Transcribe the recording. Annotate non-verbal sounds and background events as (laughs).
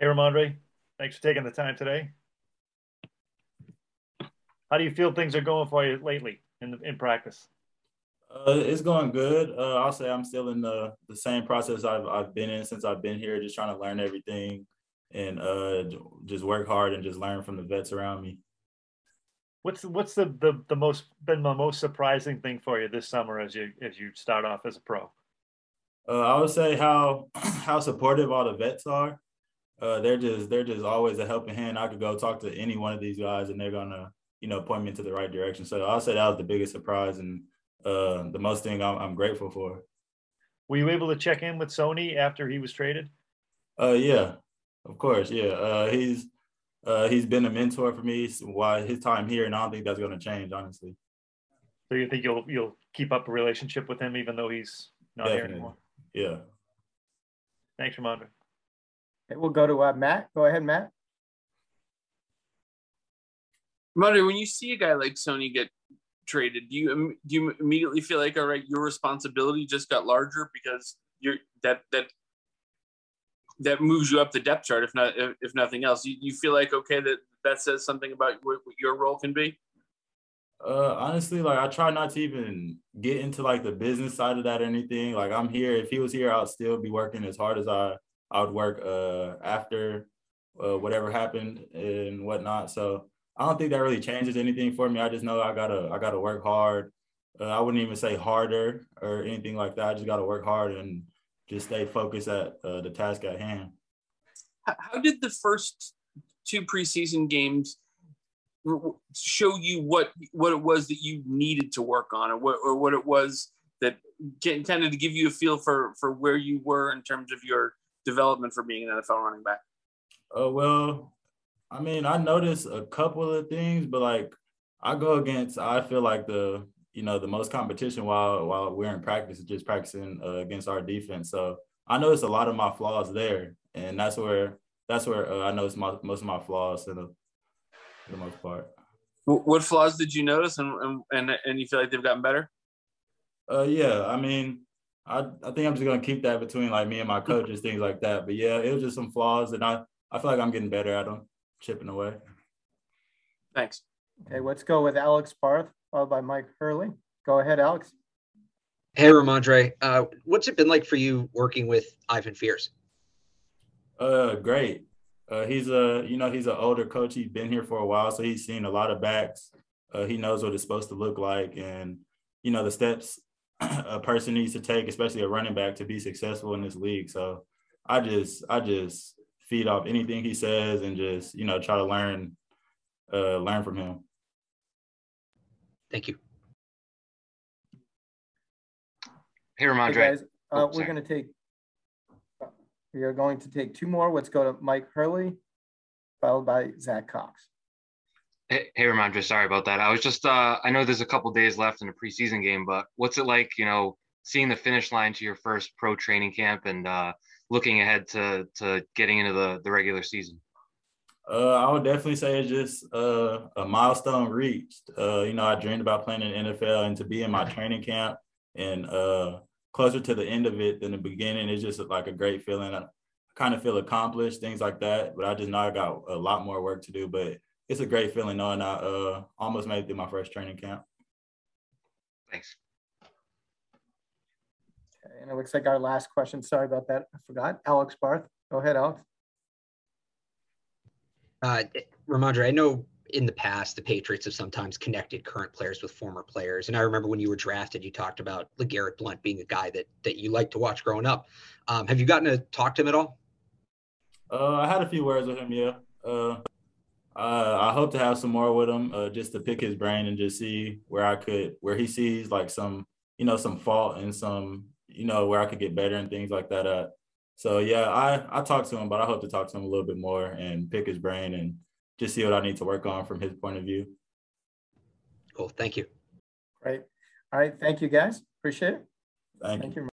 Hey, Rhamondre, thanks for taking the time today. How do you feel things are going for you lately in in practice? Uh, it's going good. Uh, I'll say I'm still in the the same process I've I've been in since I've been here, just trying to learn everything and uh, just work hard and just learn from the vets around me. What's what's the, the the most been the most surprising thing for you this summer as you as you start off as a pro? Uh, I would say how (clears throat) how supportive all the vets are. Uh, they're just they're just always a helping hand. I could go talk to any one of these guys and they're gonna you know point me into the right direction. So I'll say that was the biggest surprise and uh, the most thing I'm, I'm grateful for. Were you able to check in with Sony after he was traded? Uh, yeah, of course, yeah. Uh, he's uh, he's been a mentor for me while his time here, and I don't think that's going to change, honestly. So you think you'll you'll keep up a relationship with him even though he's not Definitely. here anymore? Yeah. Thanks, Rhamondre. Okay, we'll go to uh, Matt. Go ahead, Matt. Rhamondre, when you see a guy like Sony get traded, do you do you immediately feel like all right, your responsibility just got larger because you're that that that moves you up the depth chart, if not if, if nothing else. You, you feel like okay that that says something about what, what your role can be. Uh, honestly, like I try not to even get into like the business side of that or anything. Like I'm here. If he was here, I'd still be working as hard as I I would work uh after uh, whatever happened and whatnot. So I don't think that really changes anything for me. I just know I gotta I gotta work hard. Uh, I wouldn't even say harder or anything like that. I just gotta work hard and just stay focused at uh, the task at hand. How did the first two preseason games show you what what it was that you needed to work on, or what or what it was that tended to give you a feel for for where you were in terms of your development for being an NFL running back? Uh, well, I mean, I noticed a couple of things, but like I go against, I feel like the you know the most competition while while we're in practice is just practicing uh, against our defense. So I noticed a lot of my flaws there, and that's where that's where uh, I noticed my, most of my flaws in the, for the most part. What flaws did you notice, and and and you feel like they've gotten better? Uh, yeah, I mean, I I think I'm just gonna keep that between like me and my coaches, things like that. But yeah, it was just some flaws, and I I feel like I'm getting better at them, chipping away. Thanks. Okay, let's go with Alex Barth, followed by Mike Hurley. Go ahead, Alex. Hey, Rhamondre. Uh, what's it been like for you working with Ivan Fears? Uh, great. Uh, he's a you know he's an older coach. He's been here for a while, so he's seen a lot of backs. Uh, he knows what it's supposed to look like, and you know the steps (clears throat) a person needs to take, especially a running back, to be successful in this league. So I just I just feed off anything he says and just you know try to learn uh, learn from him. Thank you. Hey, Rhamondre. Hey guys, uh, oh, we're going to take we are going to take two more. Let's go to Mike Hurley, followed by Zach Cox. Hey, hey Rhamondre, sorry about that. I was just, uh, I know there's a couple days left in the preseason game, but what's it like, you know, seeing the finish line to your first pro training camp and uh, looking ahead to to getting into the the regular season? Uh, I would definitely say it's just uh, a milestone reached. Uh, you know, I dreamed about playing in the NFL and to be in my (laughs) training camp and uh, closer to the end of it than the beginning. It's just like a great feeling. I kind of feel accomplished, things like that. But I just know I got a lot more work to do. But it's a great feeling knowing I uh, almost made it through my first training camp. Thanks. Okay, and it looks like our last question. Sorry about that. I forgot. Alex Barth. Go ahead, Alex. Uh, Rhamondre, I know in the past the Patriots have sometimes connected current players with former players, and I remember when you were drafted, you talked about LeGarrette Blount being a guy that that you like to watch growing up. Um, have you gotten to talk to him at all? Uh, I had a few words with him. Yeah. Uh, I hope to have some more with him, uh, just to pick his brain and just see where I could, where he sees like some, you know, some fault and some, you know, where I could get better and things like that. At. So yeah, I I talked to him, but I hope to talk to him a little bit more and pick his brain and just see what I need to work on from his point of view. Cool. Thank you. Great. All right. Thank you guys. Appreciate it. Thank, Thank you. you.